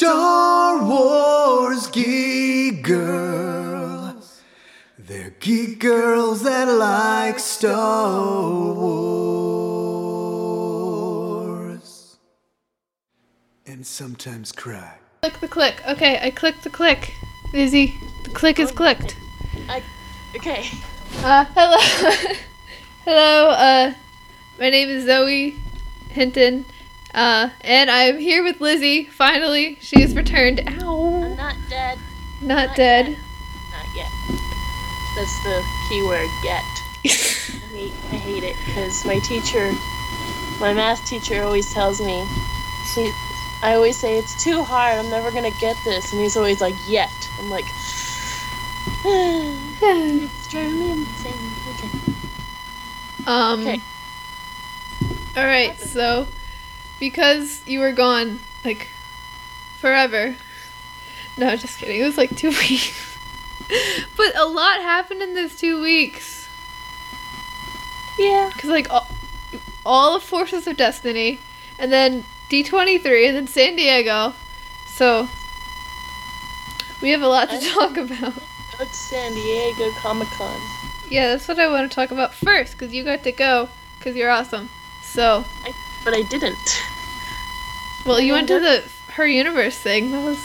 Star Wars geek girls. They're geek girls that like Star Wars. And sometimes cry. Click the click. Okay, I clicked the click. Lizzie, the click is clicked. I, okay. Uh, hello. hello, uh, my name is Zoe Hinton. Uh, and I'm here with Lizzie. Finally, she has returned. I'm Ow. not dead. Not not dead. Not yet. That's the key word, yet. I hate, I hate it because my teacher, my math teacher, always tells me, I always say it's too hard. I'm never gonna get this, and he's always like, yet. I'm like, it's driving me insane. Okay. um. Okay. All right, so because you were gone like forever. No, just kidding. It was like two weeks. but a lot happened in those two weeks. Yeah. Cause like all, all of Forces of Destiny, and then D twenty three, and then San Diego. So we have a lot to I- talk about. It's San Diego Comic Con. Yeah, that's what I want to talk about first, cause you got to go, cause you're awesome. So, But I didn't. well, you went to the Her Universe thing. That was.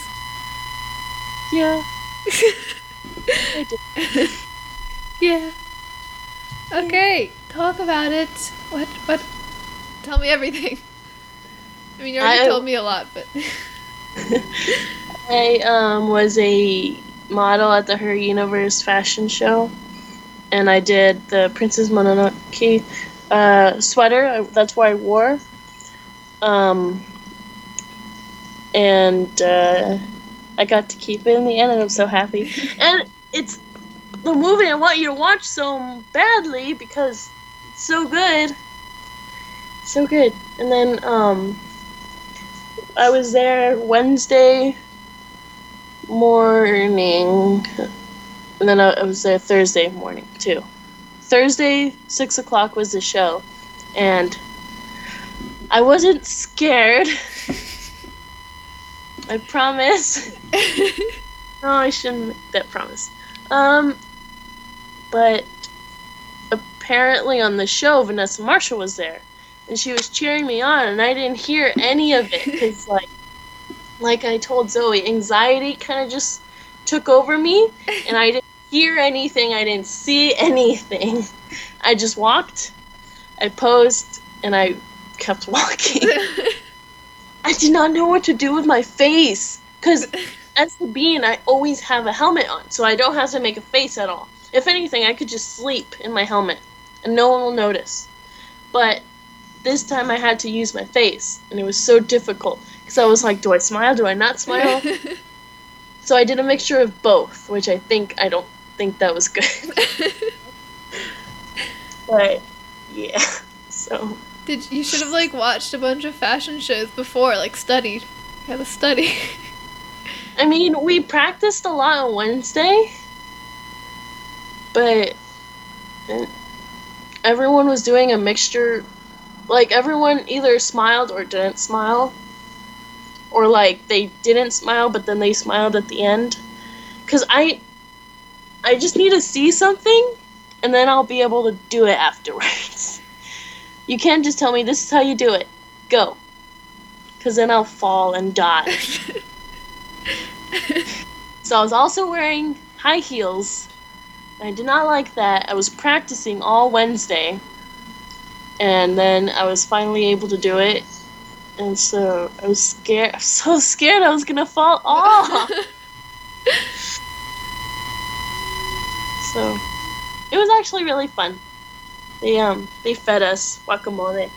Yeah. I did. Yeah. Okay, talk about it. What? What? Tell me everything. I mean, you already I- told me a lot, but I um, was a model at the Her Universe fashion show, and I did the Princess Mononoke uh, sweater. I, that's what I wore. Um, and uh, I got to keep it in the end, and I'm so happy. And it's the movie I want you to watch so badly because it's so good, so good. And then um, I was there Wednesday morning, and then I, I was there Thursday morning too. Thursday, six o'clock was the show, and I wasn't scared. I promise. no, I shouldn't make that promise. Um, but apparently on the show, Vanessa Marshall was there, and she was cheering me on, and I didn't hear any of it because, like, like I told Zoe, anxiety kind of just took over me, and I didn't hear anything, I didn't see anything. I just walked, I posed, and I kept walking. I did not know what to do with my face because as Sabine, I always have a helmet on, so I don't have to make a face at all. If anything, I could just sleep in my helmet, and no one will notice. But this time, I had to use my face, and it was so difficult because I was like, "Do I smile? Do I not smile?" so I did a mixture of both, which I think I don't think that was good. but yeah, so Did you should have like watched a bunch of fashion shows before, like studied. You to study. I mean, we practiced a lot on Wednesday, but everyone was doing a mixture. Like, everyone either smiled or didn't smile. Or, like, they didn't smile, but then they smiled at the end. Because I. I just need to see something, and then I'll be able to do it afterwards. You can't just tell me this is how you do it. Go. Because then I'll fall and die. So I was also wearing high heels. I did not like that. I was practicing all Wednesday. And then I was finally able to do it. And so I was scared. I was so scared I was gonna fall off. So it was actually really fun. They um they fed us guacamole.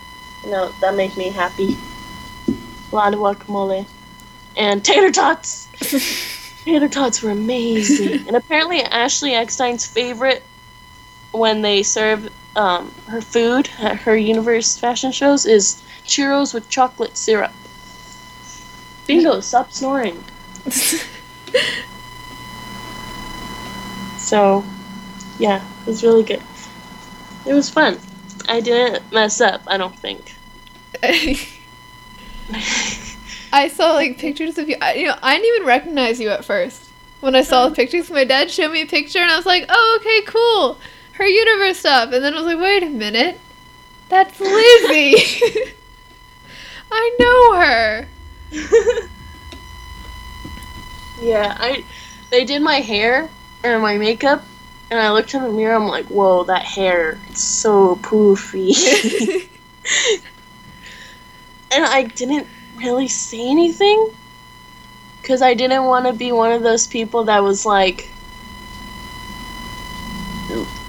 You know, that made me happy. A lot of guacamole. And tater tots! Tater tots were amazing. and apparently Ashley Eckstein's favorite when they serve um, her food at her universe fashion shows is churros with chocolate syrup. Bingo, stop snoring. So, yeah, it was really good. It was fun. I didn't mess up, I don't think. I saw like pictures of you. I, you know, I didn't even recognize you at first when I saw the oh. pictures. My dad showed me a picture, and I was like, "Oh, okay, cool, her universe stuff." And then I was like, "Wait a minute, that's Lizzie. I know her." yeah, I they did my hair and my makeup, and I looked in the mirror. I'm like, whoa, that hair, it's so poofy. and I didn't really say anything because I didn't want to be one of those people that was like,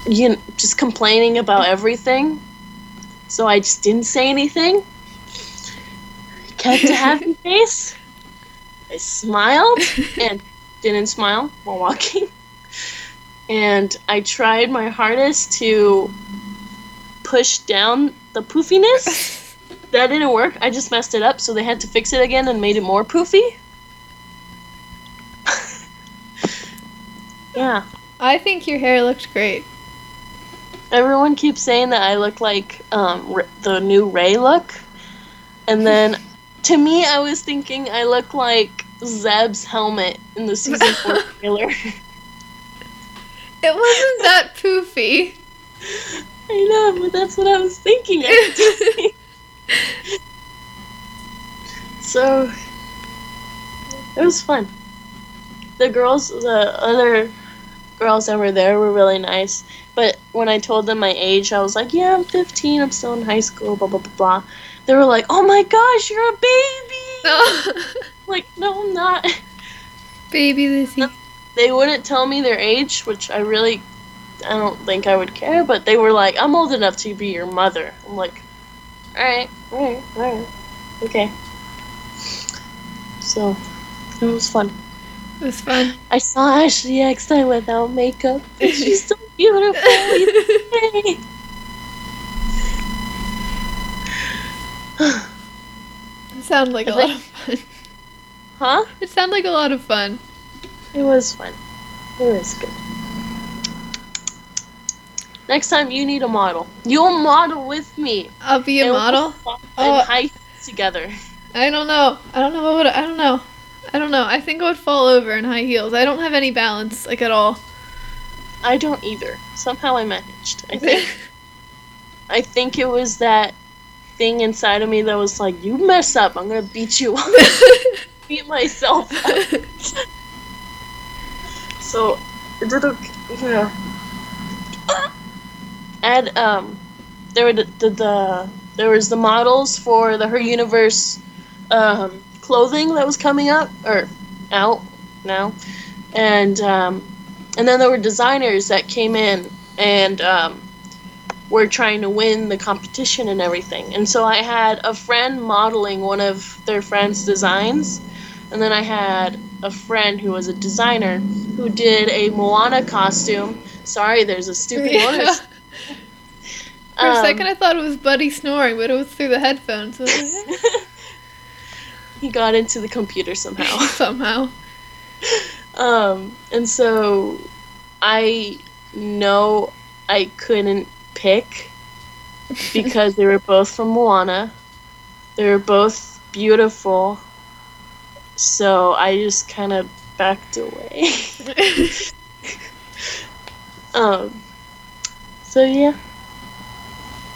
you know, just complaining about everything. So I just didn't say anything. Kept a happy face. I smiled and didn't smile while walking. And I tried my hardest to push down the poofiness. that didn't work. I just messed it up, so they had to fix it again and made it more poofy. yeah. I think your hair looked great. Everyone keeps saying that I look like um, R- the new Rey look. And then to me, I was thinking I look like Zeb's helmet in the season four trailer. It wasn't that poofy. I know, but that's what I was thinking. so it was fun. The girls, the other girls that were there were really nice. But when I told them my age, I was like, "Yeah, I'm 15. I'm still in high school." Blah blah blah blah. They were like, "Oh my gosh, you're a baby!" Like, no, I'm not. Baby Lizzie. They wouldn't tell me their age, which I really, I don't think I would care. But they were like, "I'm old enough to be your mother." I'm like, "All right, all right, all right, okay." So it was fun. It was fun. I saw Ashley Eckstein without makeup, and she's so beautiful. Yay. It sounded like a lot of fun. huh? It sounded like a lot of fun. It was fun. It was good. Next time you need a model. You'll model with me. I'll be a and we'll model. Oh. in high heels together. I don't know. I don't know what would I don't know. I don't know. I think I would fall over in high heels. I don't have any balance like at all. I don't either. Somehow I managed. I think. I think it was that thing inside of me that was like, "You mess up, I'm gonna beat you." up." beat myself up. so it did okay. Yeah. And um, there were the, the, the there was the models for the Her Universe um, clothing that was coming up or out now, and um, and then there were designers that came in and um, were trying to win the competition and everything. And so I had a friend modeling one of their friends' designs, and then I had a friend who was a designer who did a Moana costume. Sorry, there's a stupid Yeah. Moana. For a Um, second, I thought it was Buddy snoring, but it was through the headphones. I was like, he got into the computer somehow. eh, Somehow. Um, and so I know I couldn't pick because they were both from Moana. They were both beautiful. So I just kind of backed away. um, so yeah.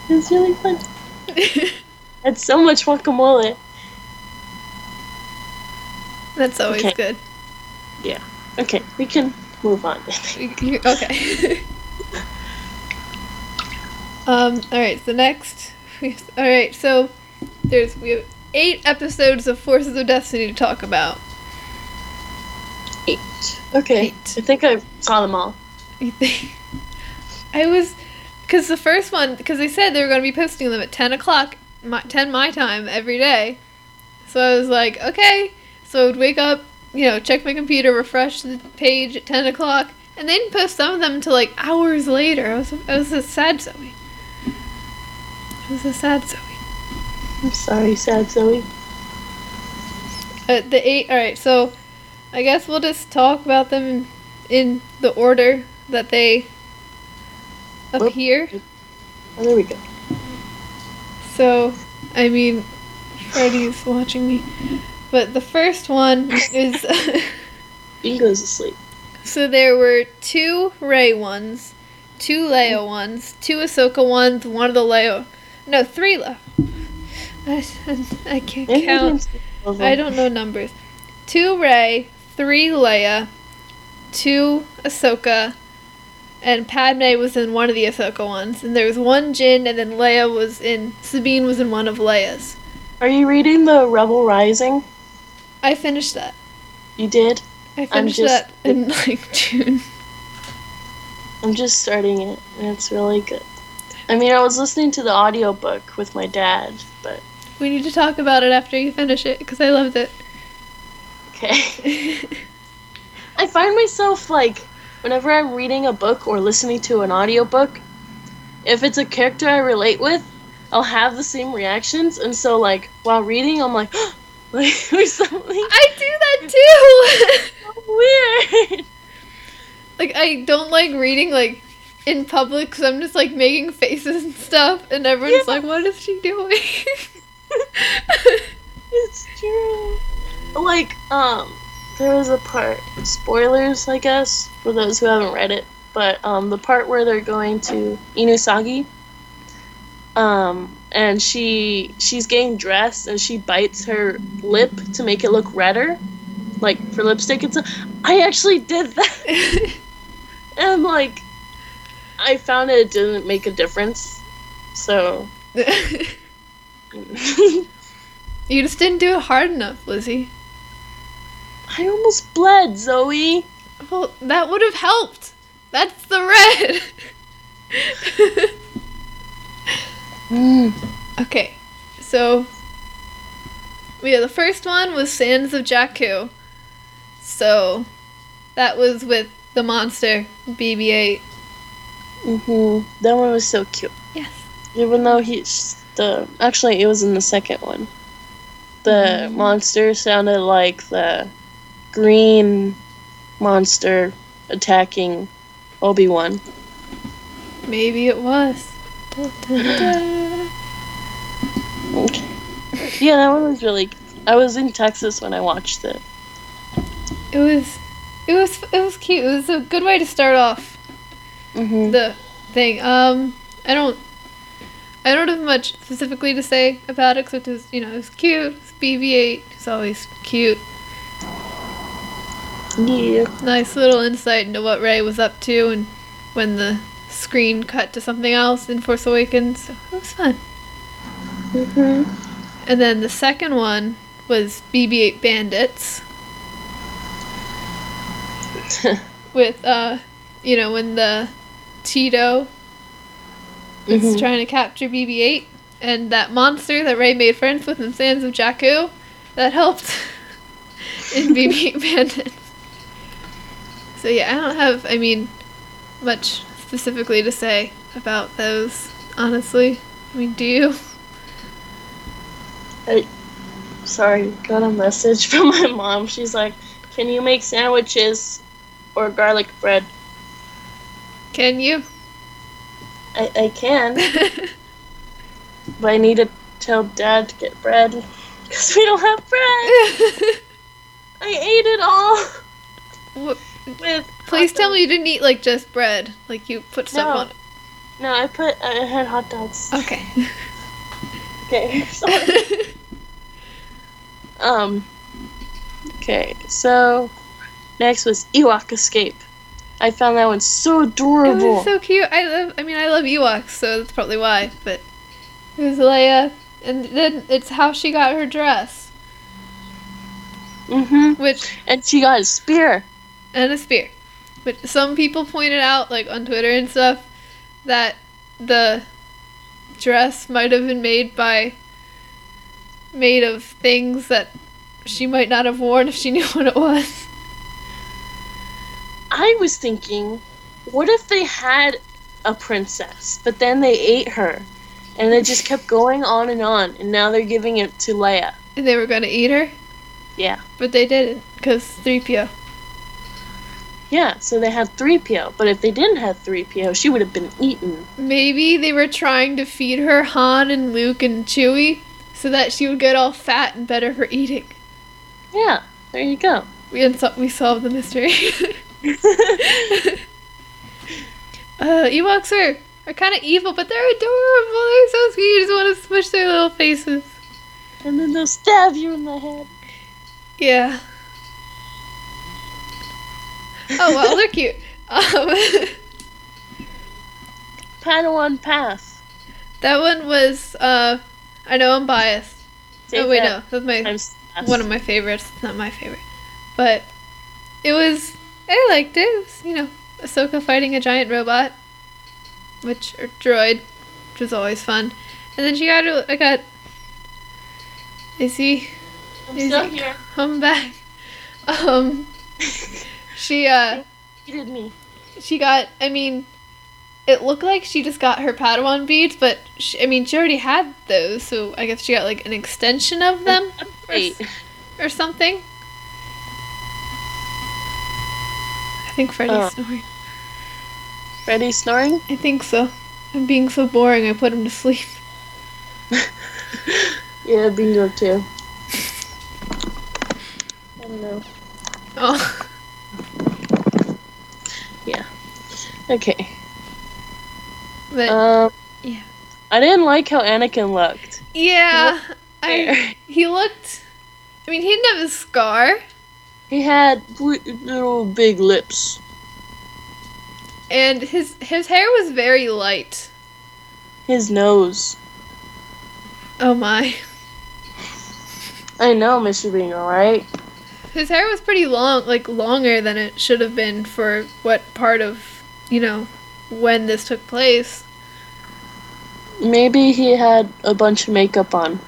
It was really fun. Had so much guacamole. That's always Okay. good. Yeah. Okay, we can move on. Okay. um. All right. So next, we, all right. So there's we have eight episodes of Forces of Destiny to talk about. Eight. Okay. Eight. I think I saw them all. You think? I was, because the first one, because they said they were going to be posting them at ten o'clock, my, ten my time every day. So I was like, okay. So I would wake up, you know, check my computer, refresh the page at ten o'clock, and they didn't post some of them until like hours later. I was, I was a sad Zoe. I was a sad Zoe. I'm sorry, sad Zoe. Uh, the eight. All right, so I guess we'll just talk about them in the order that they appear. Oh, there we go. So, I mean, Freddy's watching me. But the first one is Bean goes to sleep. so there were two Rey ones, two Leia ones, two Ahsoka ones, one of the Leia. No, three Le- I, I can't count. didn't see all of I don't know numbers. Two Rey, three Leia, two Ahsoka, and Padme was in one of the Ahsoka ones. And there was one Jyn, and then Leia was in. Sabine was in one of Leia's. Are you reading the Rebel Rising? I finished that. You did? I finished just- that in like June. I'm just starting it, and it's really good. I mean, I was listening to the audiobook with my dad, but We need to talk about it after you finish it because I loved it. okay. I find myself like whenever I'm reading a book or listening to an audiobook, if it's a character I relate with, I'll have the same reactions, and so like while reading, I'm like, like or something I do that too. weird. like I don't like reading like in public because I'm just like making faces and stuff, and everyone's Yeah. like, "What is she doing?" It's true. Like, um, there was a part, spoilers, I guess, for those who haven't read it, but, um, the part where they're going to Inusagi, um, and she, she's getting dressed and she bites her lip to make it look redder, like, for lipstick and stuff. I actually did that, and, like, I found it didn't make a difference, so. you just didn't do it hard enough, Lizzie. I almost bled, Zoe. Well, that would have helped. That's the red. okay, so yeah, the first one was Sands of Jakku. So that was with the monster BB-8. hmm That one was so cute. Yes. Even though he's the actually it was in the second one. The monster sounded like the green monster attacking Obi Wan. Maybe it was. Da, da, da. Okay. Yeah, that one was really. I was in Texas when I watched it. It was, it was, it was cute. It was a good way to start off hmm the thing. Um, I don't, I don't have much specifically to say about it, except it was, you know, it's cute. It's BB-8. It's always cute. Yeah. Nice little insight into what Rey was up to, and when the screen cut to something else in Force Awakens. So it was fun. hmm And then the second one was BB-8 Bandits. with uh you know when the Teedo is Mhm. trying to capture BB-8 and that monster that Rey made friends with in Sands of Jakku that helped in BB-8 Bandits. So yeah, I don't have I mean much specifically to say about those honestly. I mean, do you? Sorry, got a message from my mom. She's like, "Can you make sandwiches or garlic bread?" Can you? I, I can, but I need to tell Dad to get bread because we don't have bread. I ate it all What- with. Please tell me you didn't eat like just bread. Like you put stuff No. on it. No, I put. I had hot dogs. Okay. Okay, sorry. um. Okay, so next was Ewok Escape. I found that one so It adorable. was so cute. I love. I mean, I love Ewoks, so that's probably why. But it was Leia, and then it's how she got her dress, mm-hmm. which And she got a spear. and a spear. Which some people pointed out, like on Twitter and stuff, that the dress might have been made by made of things that she might not have worn if she knew what it was. I was thinking, what if they had a princess, but then they ate her, and it just kept going on and on, and now they're giving it to Leia. And they were gonna eat her, Yeah. but they didn't, cause 3PO. Yeah, so they had 3PO, but if they didn't have 3PO, she would have been eaten. Maybe they were trying to feed her Han and Luke and Chewie so that she would get all fat and better for eating. Yeah, there you go. We unsol- we solved the mystery. uh, Ewoks are, are kind of evil, but they're adorable. They're so sweet. You just want to smush their little faces. and then they'll stab you in the head. Yeah. Oh well, they're cute. Um, Padawan Pass. that one was. Uh, I know I'm biased. Take oh wait, that no, that's my one of my favorites. It's not my favorite, but it was. I liked it. It was, you know, Ahsoka fighting a giant robot, which or droid, which was always fun. And then she got I got. Is he? I'm Is still he here. come back? Um, she uh. You did me. she got i mean it looked like she just got her padawan beads but she, i mean she already had those so i guess she got like an extension of them or, or something i think freddy's Oh. snoring Ready snoring? i think so i'm being so boring i put him to sleep Yeah, bingo too. I don't know. oh Yeah. Okay. but Um. yeah. I didn't like how Anakin looked. yeah i he looked i mean he didn't have a scar He had little big lips. and his his hair was very light His nose. oh my I know, Mr. Bingo, right? His hair was pretty long, like longer than it should have been for what part of, you know, when this took place. Maybe he had a bunch of makeup on.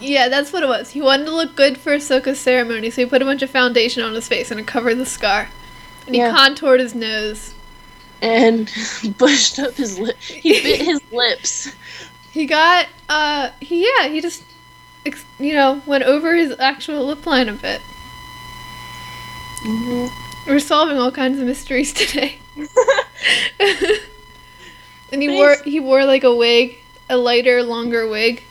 Yeah, that's what it was. He wanted to look good for Ahsoka's ceremony, so he put a bunch of foundation on his face and it covered the scar. And he contoured his nose. And bushed up his lip. He bit his lips. He got, uh, he, yeah, he just, ex- you know, went over his actual lip line a bit. hmm We're solving all kinds of mysteries today. and he wore he wore like a wig, a lighter, longer wig,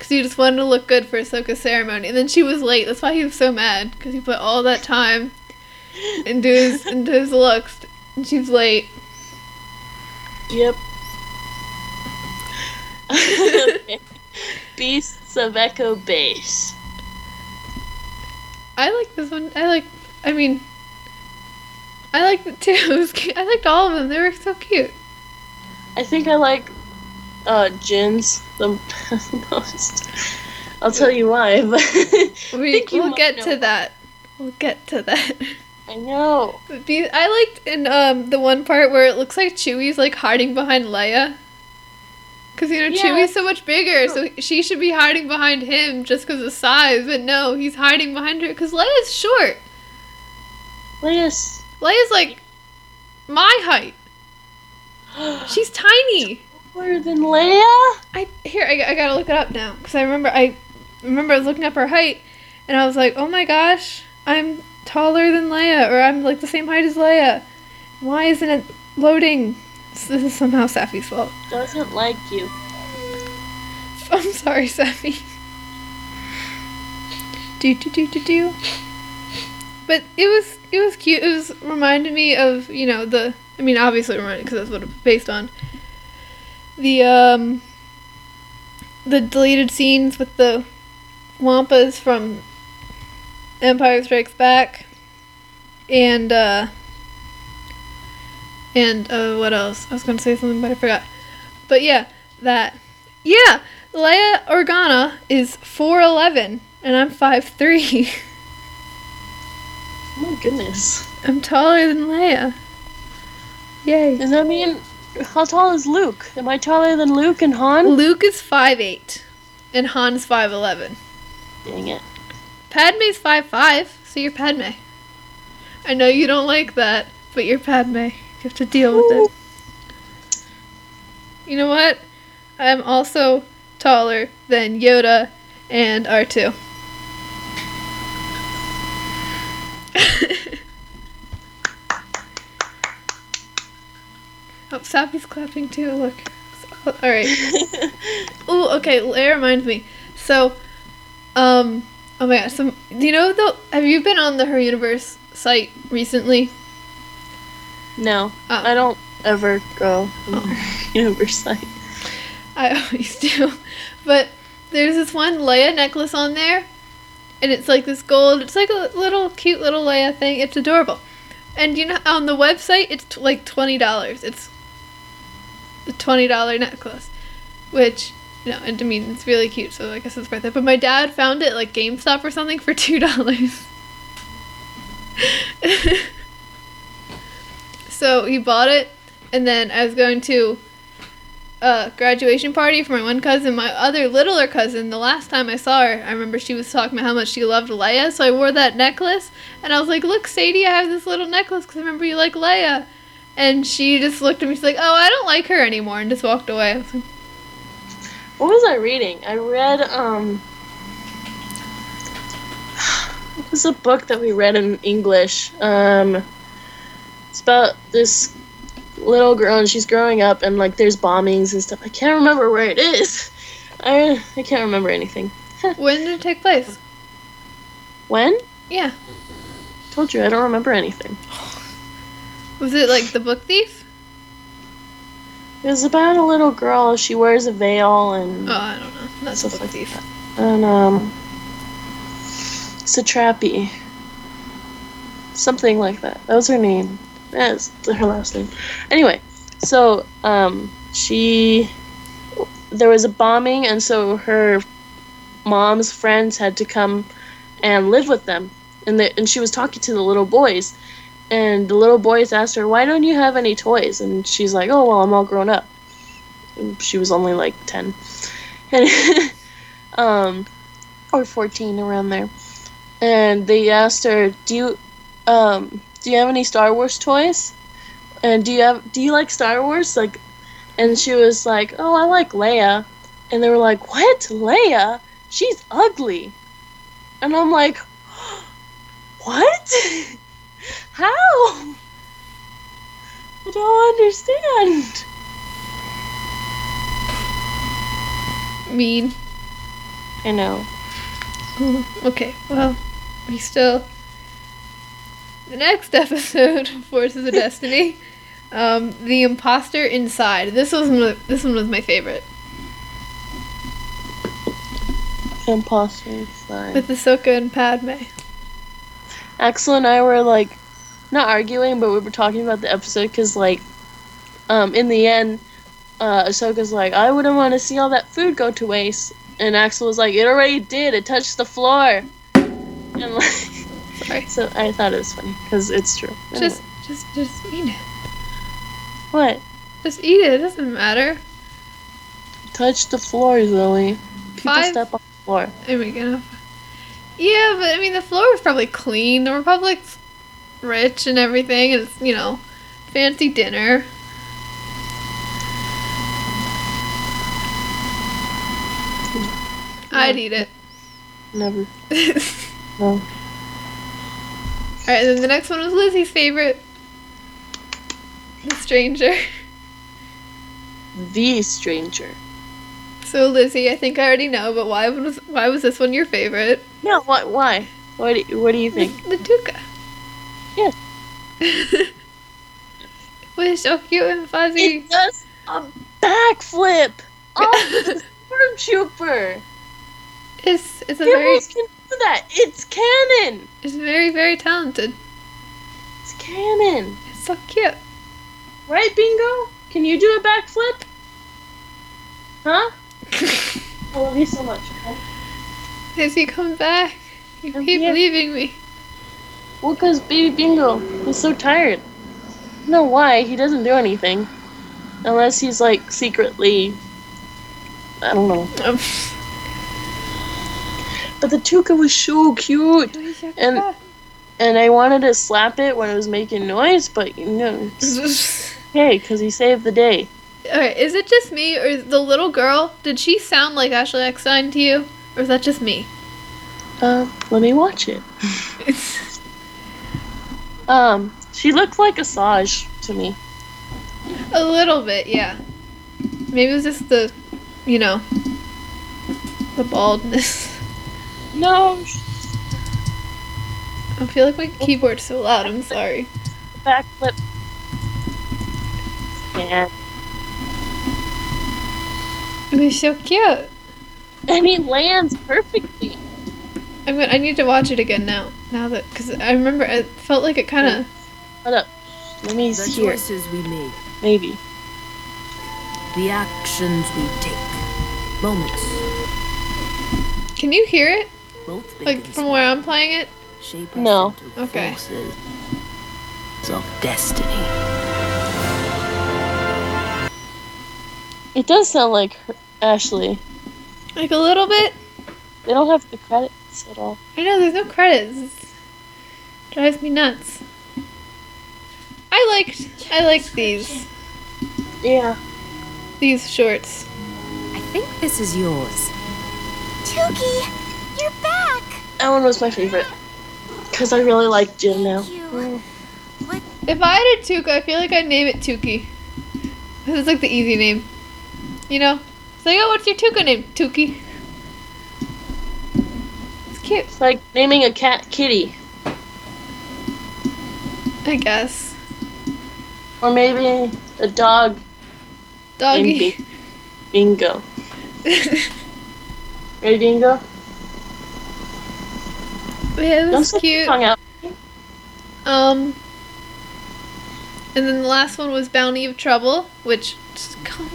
because he just wanted to look good for Ahsoka's ceremony. And then she was late. That's why he was so mad because he put all that time into his into his looks, and she was late. Yep. Beasts of Echo Base. I like this one. I like. I mean, I liked it too. It was cute. I liked all of them. They were so cute. I think I like uh Jyn's the most. I'll tell you why, but We we'll get know to that. We'll get to that. I know. Be- I liked in um the one part where it looks like Chewie's like hiding behind Leia. Cause you know Yeah. Chewie's so much bigger, so she should be hiding behind him just because of size. But no, he's hiding behind her because Leia's short. Leia's Leia's like my height. She's tiny. Taller than Leia. I here I, I gotta look it up now because I remember I remember I was looking up her height and I was like, oh my gosh, I'm taller than Leia or I'm like the same height as Leia. Why isn't it loading? This is somehow Safi's fault. Doesn't like you. I'm sorry, Safi. Do do do do do. But it was it was cute. It was reminded me of you know the I mean obviously reminded because that's what it's based on. The um. The deleted scenes with the wampas from Empire Strikes Back, and uh. And uh, what else? I was gonna say something, but I forgot. But yeah, that. Yeah, Leia Organa is 4'11, and I'm 5'3. Oh my goodness. I'm taller than Leia. Yay. Does that mean how tall is Luke? Am I taller than Luke and Han? Luke is 5'8, and Han's 5'11. Dang it. Padme's 5'5, so you're Padme. I know you don't like that, but you're Padme. You have to deal with it. You know what? I'm also taller than Yoda and R2. oh, Sappy's clapping too. Look. All right. oh, okay. It reminds me. So, um, oh my gosh. Some Do you know the? Have you been on the Her Universe site recently? No, Oh. I don't ever go on Oh. the universe site. I always do. But there's this one Leia necklace on there, and it's like this gold. It's like a little cute little Leia thing. It's adorable. And you know, on the website, it's t- like twenty dollars. It's a twenty dollar necklace, which you know, and I mean, it's really cute. So I guess it's worth it. But my dad found it like GameStop or something for two dollars. so he bought it, and then I was going to a graduation party for my one cousin. My other littler cousin, the last time I saw her, I remember she was talking about how much she loved Leia. So I wore that necklace, and I was like, "Look, Sadie, I have this little necklace because I remember you like Leia." And she just looked at me. She's like, "Oh, I don't like her anymore," and just walked away. Was like, What was I reading? I read um. It was a book that we read in English. Um, it's about this little girl and she's growing up and like there's bombings and stuff. I can't remember where it is. I I can't remember anything. when did it take place? When? Yeah, Told you I don't remember anything. was it like the book thief? It was about a little girl. She wears a veil and Oh, I don't know. That's the Stuff book like thief. and um Satrapi. Something like that. That was her name. That's her last name. Anyway, so um she there was a bombing and so her mom's friends had to come and live with them. And the, and she was talking to the little boys and the little boys asked her, "Why don't you have any toys?" And she's like, "Oh, well, I'm all grown up." And she was only like 10. And um or 14 around there. And they asked her do you um do you have any star wars toys? And do you have do you like star wars? Like and she was like oh i like leia. And they were like what? Leia? She's ugly. And i'm like what how i don't understand Mean. i know Okay, well, we still. The next episode of Forces of Destiny, um, the imposter inside. This was my, this one was my favorite Imposter Inside. with Ahsoka and Padme. Axel and I were like, not arguing, but we were talking about the episode because, like, um, in the end, uh, Ahsoka's like, I wouldn't want to see all that food go to waste, and Axel was like, it already did. It touched the floor. And like, Sorry, so I thought it was funny because it's true. Anyway. just just just eat it. what? Just eat it. It doesn't matter. Touch the floor, Zoe. People Five- step on the floor. There we gonna? Yeah, but I mean, the floor was probably clean. The Republic's rich and everything. and It's you know, fancy dinner. I'd eat it. Never. All No. right, then the next one was Lizzie's favorite. The stranger. The stranger. So Lizzie, I think I already know, but why was why was this one your favorite? No, What? Why? What? Do you, what do you think? the Tooka. Yeah. it was so cute and fuzzy. It does a backflip oh, off the stormtrooper. It's it's a very can do that. It's canon. it's very very talented. It's canon. It's so cute. Right, Bingo? Can you do a backflip? Huh? I love you so much. Okay? Lizzie, come back. You I'm keep here. leaving me. Well, cause baby Bingo is so tired. I don't know why he doesn't do anything, unless he's like secretly. I don't know. Um, But the Tooka was so cute, And- and I wanted to slap it when it was making noise, but you know, okay, cause he saved the day. Alright, is it just me or the little girl? Did she sound like Ashley Eckstein to you, or is that just me? Uh, let me watch it. Um, she looked like Asajj to me. A little bit, yeah. Maybe it was just the, you know, the baldness. No, I feel like my keyboard's so loud. I'm sorry. Backflip. Yeah. It was so cute. And he lands perfectly. I'm gonna, I need to watch it again now. Now that because I remember it felt like it kind of. Hold up. Let me The hear. choices we make, Maybe. the actions we take, moments, Can you hear it? both Like from where I'm playing it? shape No. Okay. forces of destiny. It does sound like her- Ashley. Like a little bit. They don't have the credits at all. I know there's no credits. It drives me nuts. I liked I liked these Yeah. these shorts. I think this is yours. Tuki, you're back. That one was my favorite. Because I really like Jyn now. You. If I had a Tooka, I feel like I'd name it Tuki. This is like the easy name. You know? It's like, oh, what's your Tooka name? Tuki. It's cute, It's like naming a cat Kitty. I guess. Or maybe a dog Doggy. Bingo. Ready, Bingo? yeah, it Don't was your cute. Um, and then the last one was Bounty of Trouble, which just come,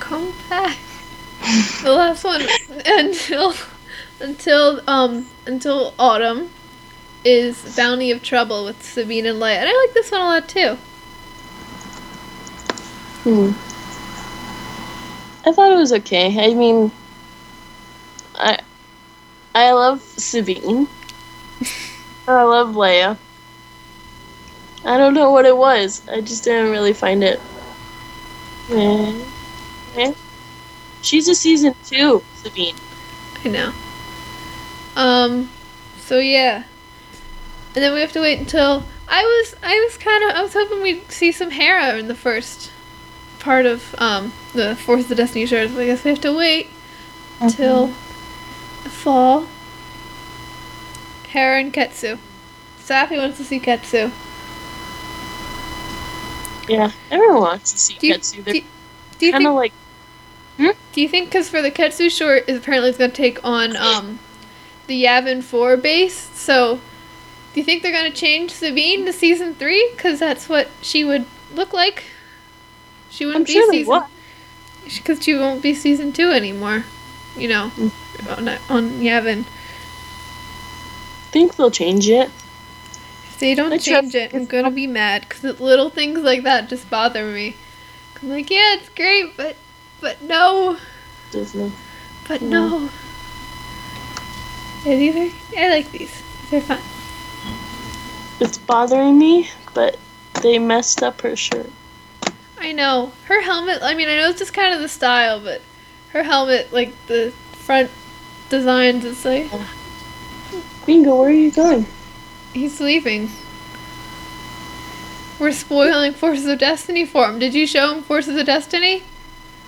come back. the last one until until um until autumn is Bounty of Trouble with Sabine and Leia, and I like this one a lot too. Hmm. I thought it was okay. I mean, I I love Sabine. I love Leia. I don't know what it was. I just didn't really find it. Eh. Eh. She's a season two, Sabine. I know. Um, so yeah, and then we have to wait until I was I was kind of I was hoping we'd see some Hera in the first part of um the Force of the Destiny. But I guess we have to wait till the fall. Hera and Ketsu. Safi wants to see Ketsu. Yeah, everyone wants to see Do you, Ketsu. do, They're you- do you kind of think like Do you think because for the Ketsu short is apparently it's gonna take on um the Yavin Four base, so do you think they're gonna change Sabine to season three? Because that's what she would look like. She I'm wouldn't sure be they season because she won't be season two anymore. You know, mm. on on Yavin. think they'll change it. If they don't I change it, I'm gonna be mad because little things like that just bother me. I'm like, yeah, it's great, but but no. Disney. But no. Yeah, these are. I like these. They're fun. It's bothering me, but they messed up her shirt. I know her helmet. I mean, I know it's just kind of the style, but her helmet, like the front designs, it's like Bingo, where are you going? he's leaving. We're spoiling Forces of Destiny for him. Did you show him Forces of Destiny?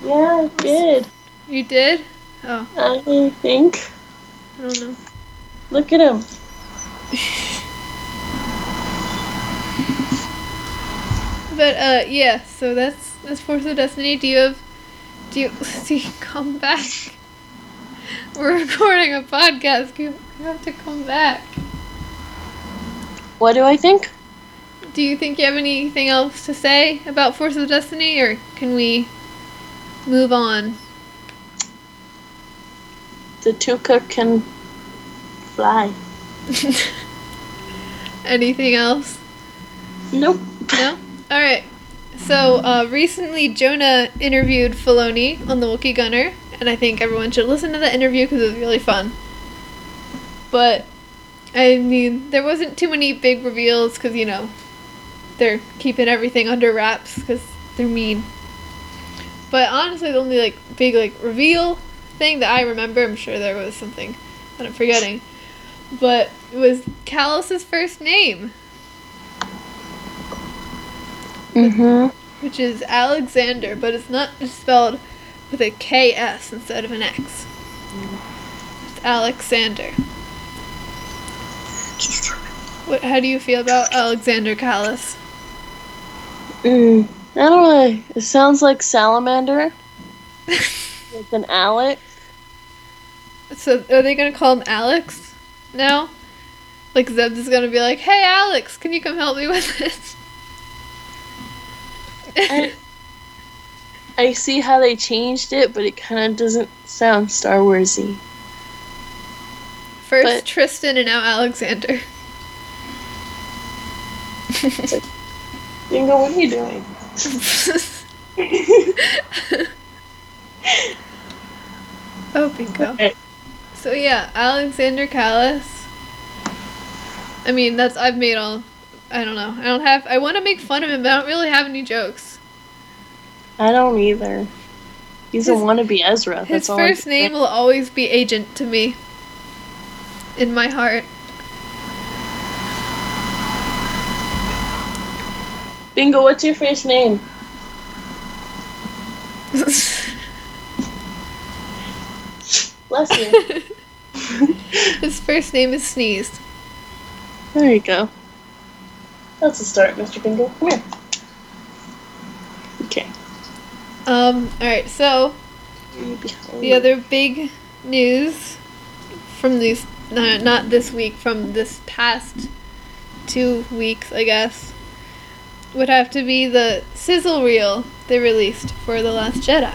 Yeah, I did. You did. Oh, I think. I don't know. Look at him. But uh, yeah. So that's that's Forces of Destiny. Do you have? Do you? Do you come back? We're recording a podcast. You have to come back. What do I think? Do you think you have anything else to say about Forces of Destiny, or can we move on? The Tooka can fly. Anything else? Nope. No? Alright. So, uh, recently Jonah interviewed Filoni on the Wookiee Gunner, and I think everyone should listen to that interview because it was really fun. But, I mean, there wasn't too many big reveals because, you know, they're keeping everything under wraps because they're mean. But honestly, the only, like, big, like, reveal thing that I remember, I'm sure there was something that I'm forgetting, but it was Kallus's first name. Mm-hmm. which is Alexander, but it's not spelled with a KS instead of an X. It's Alexander. What, how do you feel about Alexander Kallus? Mm, I don't know. It sounds like salamander. with an Alec. So are they gonna call him Alex now? Like Zeb's is gonna be like, "Hey Alex, can you come help me with this?" I, I see how they changed it, but it kind of doesn't sound Star Warsy. First but- Tristan and now Alexander. Bingo, what are you doing? oh, bingo. Okay. So yeah, Alexander Kallus. I mean, that's I've made all. I don't know. I don't have. I want to make fun of him, but I don't really have any jokes. I don't either. He's His- a wannabe Ezra. His That's all I first name will always be Agent to me. In my heart. Bingo, what's your first name? Bless you. His first name is Sneezed. there you go. That's a start, Mr. Bingo. Come here. Okay. Um. All right. So the other big news from these, no, not this week, from this past two weeks, I guess, would have to be the sizzle reel they released for The Last Jedi.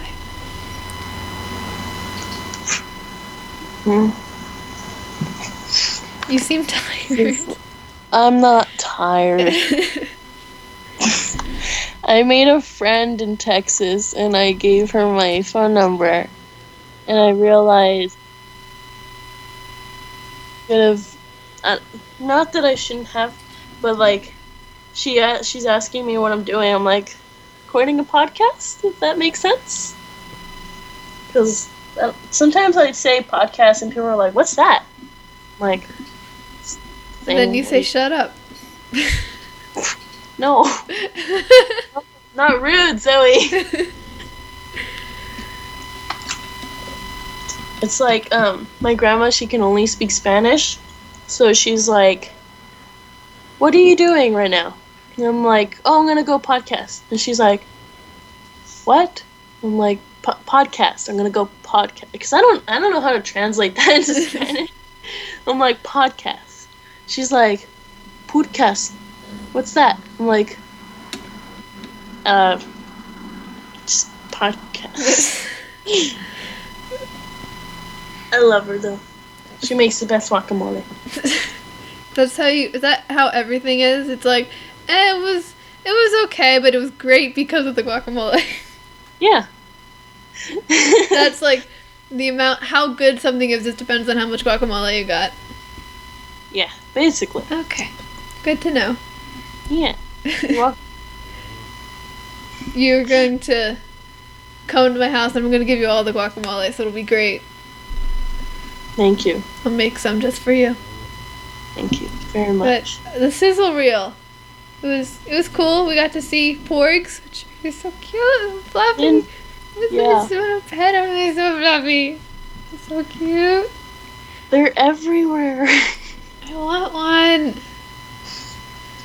Hmm. You seem tired. I'm not tired. I made a friend in Texas and I gave her my phone number. And I realized could have uh, not that I shouldn't have, but like she a- she's asking me what I'm doing. I'm like recording a podcast. If that makes sense. Because sometimes I'd say podcast and people are like, "What's that?" I'm like. And then you say, "Saying- shut up. no. Not rude, Zoe. It's like um my grandma she can only speak Spanish. So she's like What are you doing right now? And I'm like, "Oh, I'm going to go podcast." And she's like, "What?" I'm like, "Po- "Podcast. I'm going to go podcast." Cuz I don't I don't know how to translate that into Spanish. I'm like, "Podcast." She's like, "Podcast. What's that?" I'm like, uh just podcast. I love her though. She makes the best guacamole. That's how you. Is that how everything is? It's like, eh, it was, it was okay, but it was great because of the guacamole. Yeah. That's like the amount. How good something is. It depends on how much guacamole you got. yeah, basically. Okay, good to know. Yeah. Well, You're going to come to my house, and I'm going to give you all the guacamole, so it'll be great. thank you. I'll make some just for you. Thank you very much. But the sizzle reel, it was it was cool. We got to see porgs, which are so cute and fluffy. And- yeah. little pet, they're so fluffy. So cute. They're everywhere. I want one.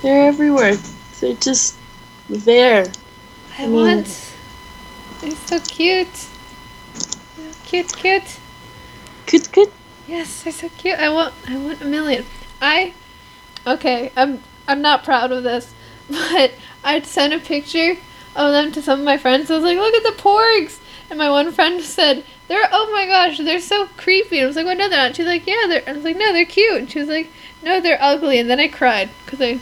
They're everywhere. They're just there. I, I mean- want. They're so cute. Cute, cute. cute, cute. Yes, they're so cute. I want. I want a million. I. Okay, I'm. I'm not proud of this, but I'd sent a picture of them to some of my friends. I was like, "Look at the porgs," and my one friend said, "They're. Oh my gosh, they're so creepy." And I was like, "Well, no, they're not." She's like, "Yeah, they're." I was like, "No, they're cute." And she was like, "No, they're ugly." And then I cried because I.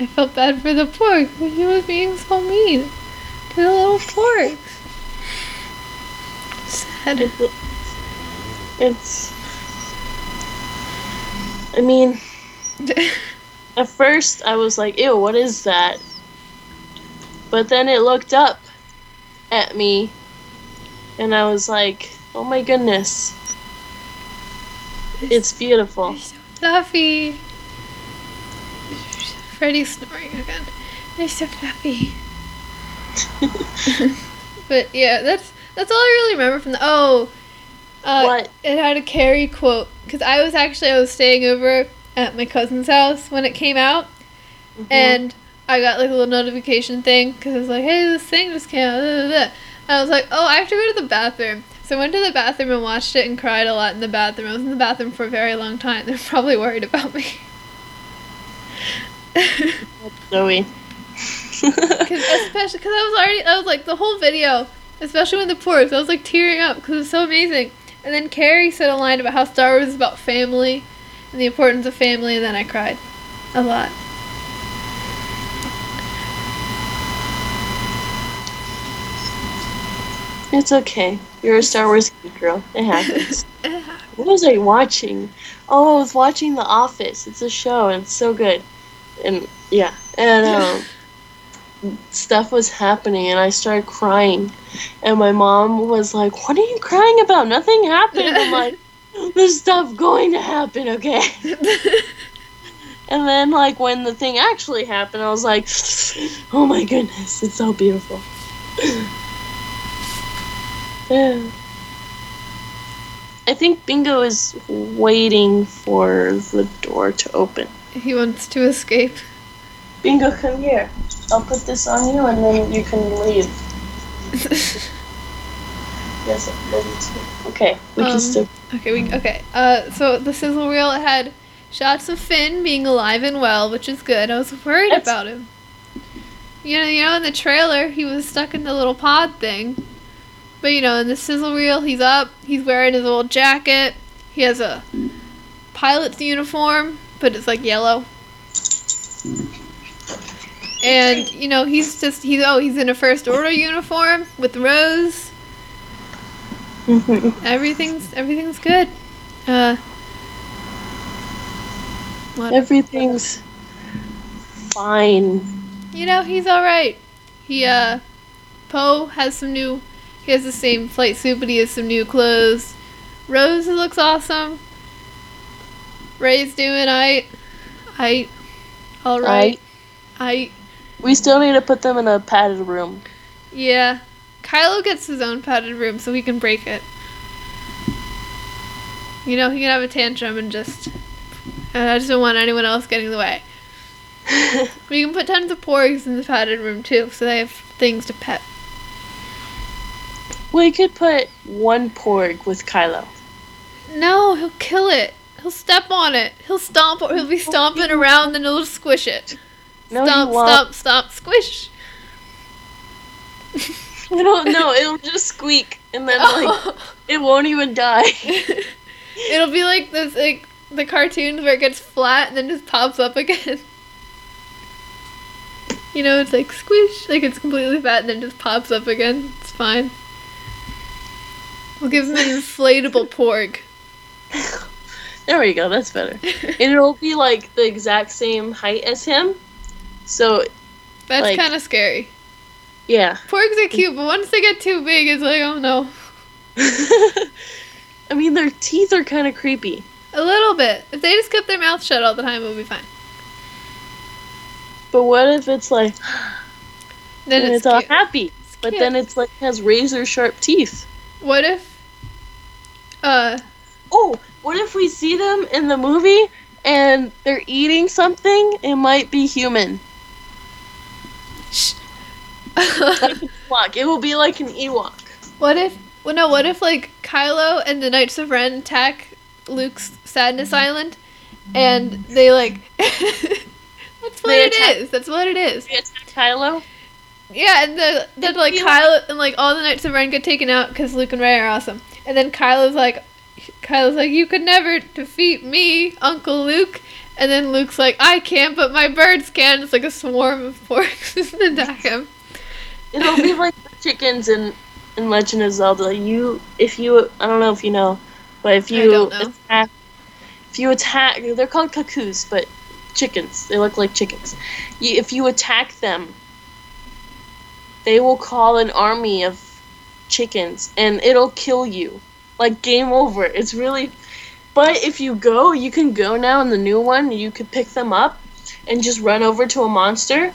I felt bad for the porg. He was being so mean to the little porgs. Sad. It's. I mean, at first I was like, ew, what is that? But then it looked up at me, and I was like, oh my goodness. It's beautiful. So fluffy. Freddy's snoring again. They're so fluffy. but yeah, that's that's all I really remember from the. Oh, uh, What? It had a Carrie quote because I was actually I was staying over at my cousin's house when it came out, and I got like a little notification thing because it was like, "Hey, this thing just came out." blah, blah, blah. And I was like, "Oh, I have to go to the bathroom." So I went to the bathroom and watched it and cried a lot in the bathroom. I was in the bathroom for a very long time. They're probably worried about me. Zoe. Cause especially because I was already, I was like the whole video, especially when the porgs, I was like tearing up because it was so amazing. And then Carrie said a line about how Star Wars is about family and the importance of family, and then I cried a lot. It's okay. You're a Star Wars geek girl. It happens. what was I watching? Oh, I was watching The Office. It's a show and it's so good. And yeah, and um, stuff was happening and I started crying. And my mom was like, "What are you crying about? Nothing happened." I'm like, "There's stuff going to happen, okay?" and then like when the thing actually happened, I was like, "Oh my goodness, it's so beautiful." Yeah. I think Bingo is waiting for the door to open. he wants to escape. Bingo, come here. I'll put this on you and then you can leave. Yes, I'm ready to. Okay, we Um, can still. Okay, we okay. Uh, so the sizzle reel had shots of Finn being alive and well, which is good. I was worried That's- about him. You know, you know, in the trailer, he was stuck in the little pod thing. But you know, in the sizzle reel, he's up. He's wearing his old jacket. He has a pilot's uniform, but it's like yellow. And you know, he's just he's oh he's in a first order uniform with Rose. Everything's everything's good. Uh, what? Everything's fine. you know he's all right. He uh, Poe has some new. He has the same flight suit, but he has some new clothes. Rose looks awesome. Rey's doing I, I, all right. I We still need to put them in a padded room. yeah. Kylo gets his own padded room so he can break it. You know, he can have a tantrum and just. And I just don't want anyone else getting in the way. We can put tons of porgs in the padded room too, so they have things to pet. We could put one porg with Kylo. No, he'll kill it. He'll step on it. He'll stomp. Or He'll be stomping around, and he'll squish it. No, stomp, stomp, stomp, squish. I don't know. It'll just squeak, and then like it won't even die. It'll be like this, like the cartoons where it gets flat and then just pops up again. You know, it's like squish, like it's completely fat and then just pops up again. It's fine. We'll give him an inflatable porg. There we go. That's better. and it'll be like the exact same height as him. So That's Like- kind of scary. yeah. Porgs are cute, but once they get too big, it's like, oh no. I mean, their teeth are kind of creepy. A little bit. If they just kept their mouth shut all the time, it would be fine. But what if it's like, Then it's, it's, all happy, but then it's like has razor sharp teeth? What if, uh, Oh, what if we see them in the movie and they're eating something? It might be human. Like Ewok. It will be like an Ewok. what if, well, no, what if, like, Kylo and the Knights of Ren attack Luke's Sadness Island, and they, like, that's what They it attack- is. That's what it is. We attack Kylo. Yeah, and the, then, like, Kylo, and, like, all the Knights of Ren get taken out because Luke and Rey are awesome. And then Kylo's like, Kylo's like, you could never defeat me, Uncle Luke. And then Luke's like, I can't, but my birds can. It's like a swarm of porgs attack him. It'll be like the chickens in in Legend of Zelda. You, if you, I don't know if you know, but if you attack, if you attack, they're called cuckoos, but chickens. They look like chickens. You, if you attack them, they will call an army of chickens, and it'll kill you. Like game over. It's really. But if you go, you can go now in the new one. You could pick them up, and just run over to a monster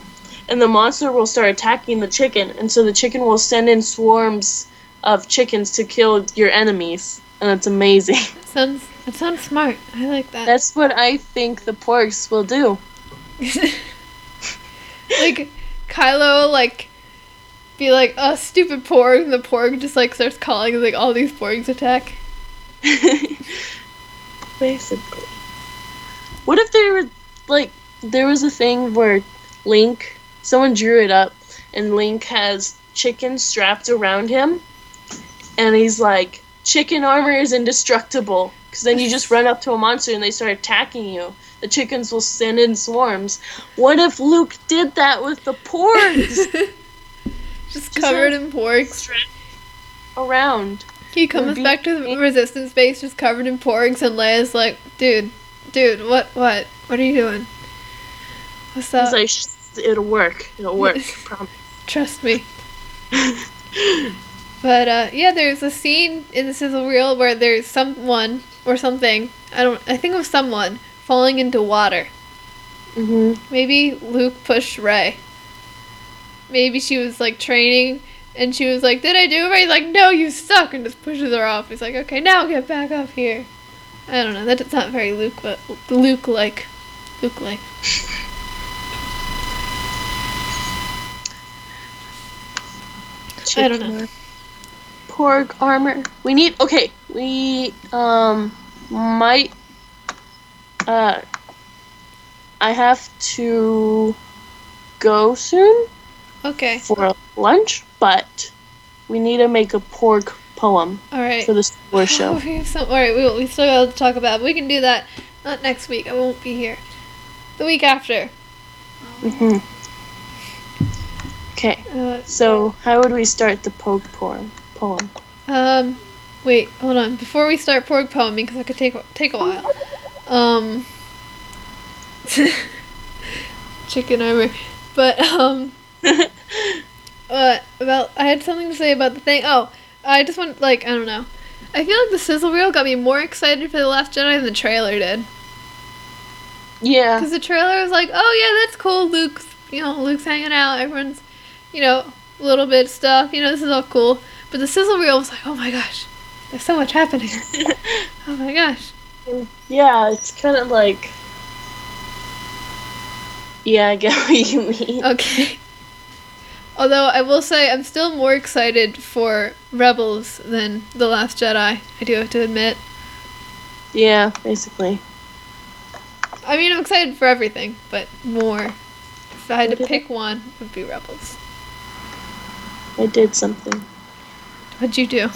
and the monster will start attacking the chicken, and so the chicken will send in swarms of chickens to kill your enemies, and it's amazing. Sounds That sounds smart. I like that. That's what I think the porgs will do. like Kylo like be like, "Oh, stupid porg," and the porg just like starts calling, like all these porgs attack. Basically. What if there were like there was a thing where Link someone drew it up and Link has chicken strapped around him and he's like chicken armor is indestructible because then you just run up to a monster and they start attacking you. The chickens will send in swarms. What if Luke did that with the porgs Just covered in porgs. around? He comes be- back to the resistance base just covered in porgs, and Leia's like, "Dude, dude, what, what, what are you doing? What's up? Like, "Sh- it'll work. It'll work. Promise. Trust me." but uh, yeah, there's a scene in the sizzle reel where there's someone or something. I don't. I think it was someone falling into water. hmm Maybe Luke pushed Rey. Maybe she was like training and she was like, Did I do it? right?" He's like, No, you suck and just pushes her off. He's like, Okay, now get back up here. I don't know, that's not very Luke but Luke like Luke like. I don't know. Porg armor. We need okay. We um might uh I have to go soon Okay. for lunch, but we need to make a porg poem Alright. for the Oh, show. we have some alright, we, we still got to talk about it. We can do that not next week. I won't be here. The week after. hmm Okay. Uh, So how would we start the porg poem? Poem. Um, wait, hold on. Before we start porg poem, because that could take take a while. Um, chicken armor, but um, uh, about I had something to say about the thing. Oh, I just want like I don't know. I feel like the sizzle reel got me more excited for the Last Jedi than the trailer did. Yeah. Because the trailer was like, oh yeah, that's cool. Luke's, you know, Luke's hanging out. Everyone's, you know, a little bit stuff. You know, this is all cool. But the sizzle reel was like, oh my gosh, there's so much happening. oh my gosh. Yeah, it's kind of like. Yeah, I get what you mean. Okay. Although I will say I'm still more excited for Rebels than The Last Jedi. I do have to admit. Yeah, basically. I mean, I'm excited for everything, but more. If I had to pick one, it would be Rebels. I did something. What'd you do?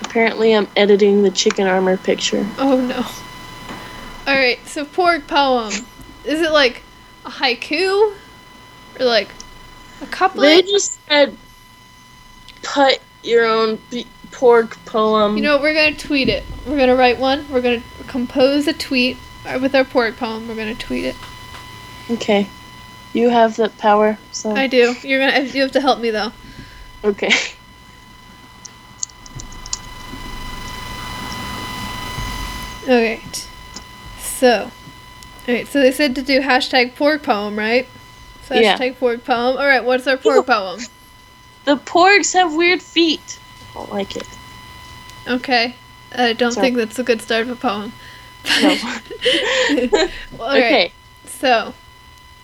Apparently, I'm editing the chicken armor picture. Oh no. Alright, so porg poem. Is it like a haiku? Or like a They couplet? just said, put your own b- porg poem. You know, what we're gonna tweet it. We're gonna write one. We're gonna compose a tweet uh, with our porg poem. We're gonna tweet it. okay. You have the power, so. I do. You're gonna. You have to help me though. okay. Alright. So. Alright, so they said to do hashtag porg poem, right? So Yeah. hashtag porg poem. Alright, what's our porg poem? The porgs have weird feet. I don't like it. Okay. I don't Sorry. think that's a good start of a poem. No. Well. Okay. So,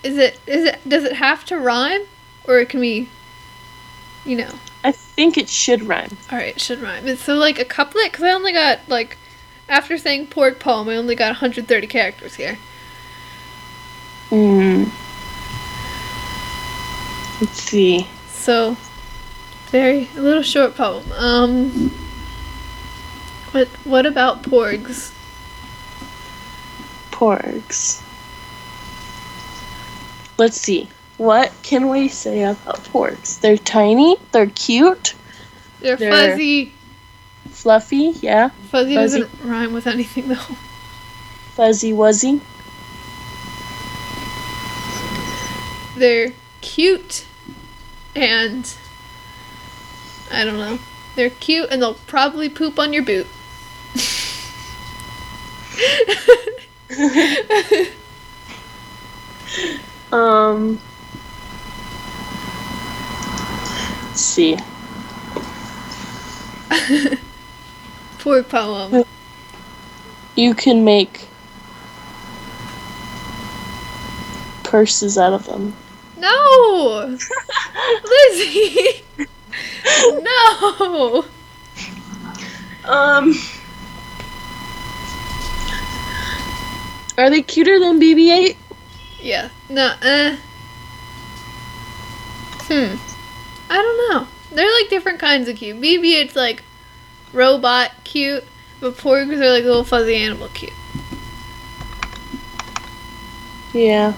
is it is it does it have to rhyme, or it can we, you know? I think it should rhyme. All right, it should rhyme. It's so like a couplet because I only got like, after saying porg poem, I only got 130 characters here. Hmm. Let's see. So, very a little short poem. Um, what what about porgs? Porgs. Let's see. What can we say about porgs? They're tiny. They're cute. They're, They're- fuzzy. Fluffy. Yeah. Fuzzy fuzzy. doesn't rhyme with anything though. Fuzzy wuzzy. They're cute, and I don't know. They're cute, and they'll probably poop on your boot. Um. Let's see. Porg poem. you can make purses out of them. No! Lizzie! no! Um. Are they cuter than BB 8? Yeah. No, uh. Hmm. I don't know. They're like different kinds of cute. BB, it's like robot cute, but porgs are like a little fuzzy animal cute. Yeah.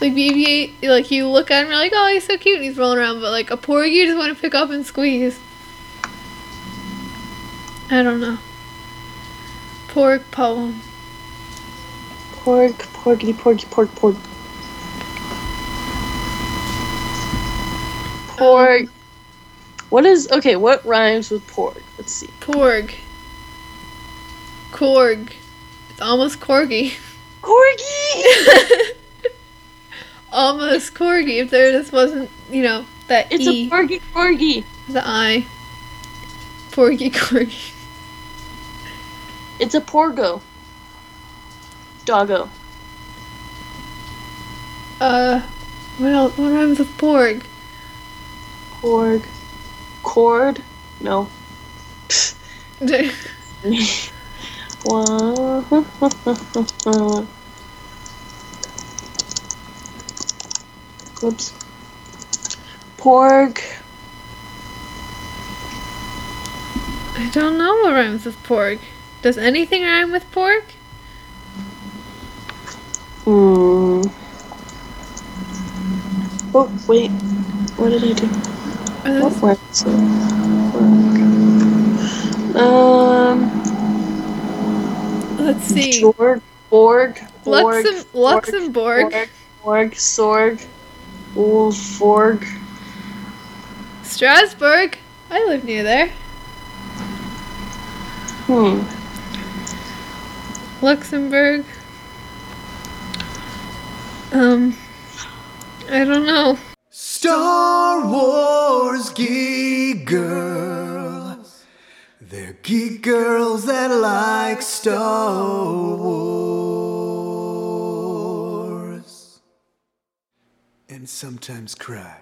Like BB-8, like you look at him, you're like, oh, he's so cute, and he's rolling around. But like a porgy, you just want to pick up and squeeze. I don't know. Porg poem. Porg, porgity, porgy, porg, porg. Porg. Um, what is okay? What rhymes with porg? Let's see. Porg. Korg. It's almost corgi. Corgi. almost corgi. If there just wasn't, you know, that It's e, a porgy corgi. the I. Porgy corgi. It's a porgo. Doggo. Uh, what else? What rhymes with porg? Porg. Cord. No. One. Whoops. Porg. I don't know what rhymes with porg. Does anything rhyme with porg? Hmm. Oh, wait. What did I do? Are What words? Um. let's see. Jorg. Borg. Borg. Luxem- Luxembourg. Borg. Borg. Sorg. Ulforg. Strasbourg. I live near there. Hmm. Luxembourg. Um, I don't know. Star Wars geek girls. They're geek girls that like Star Wars. And sometimes cry.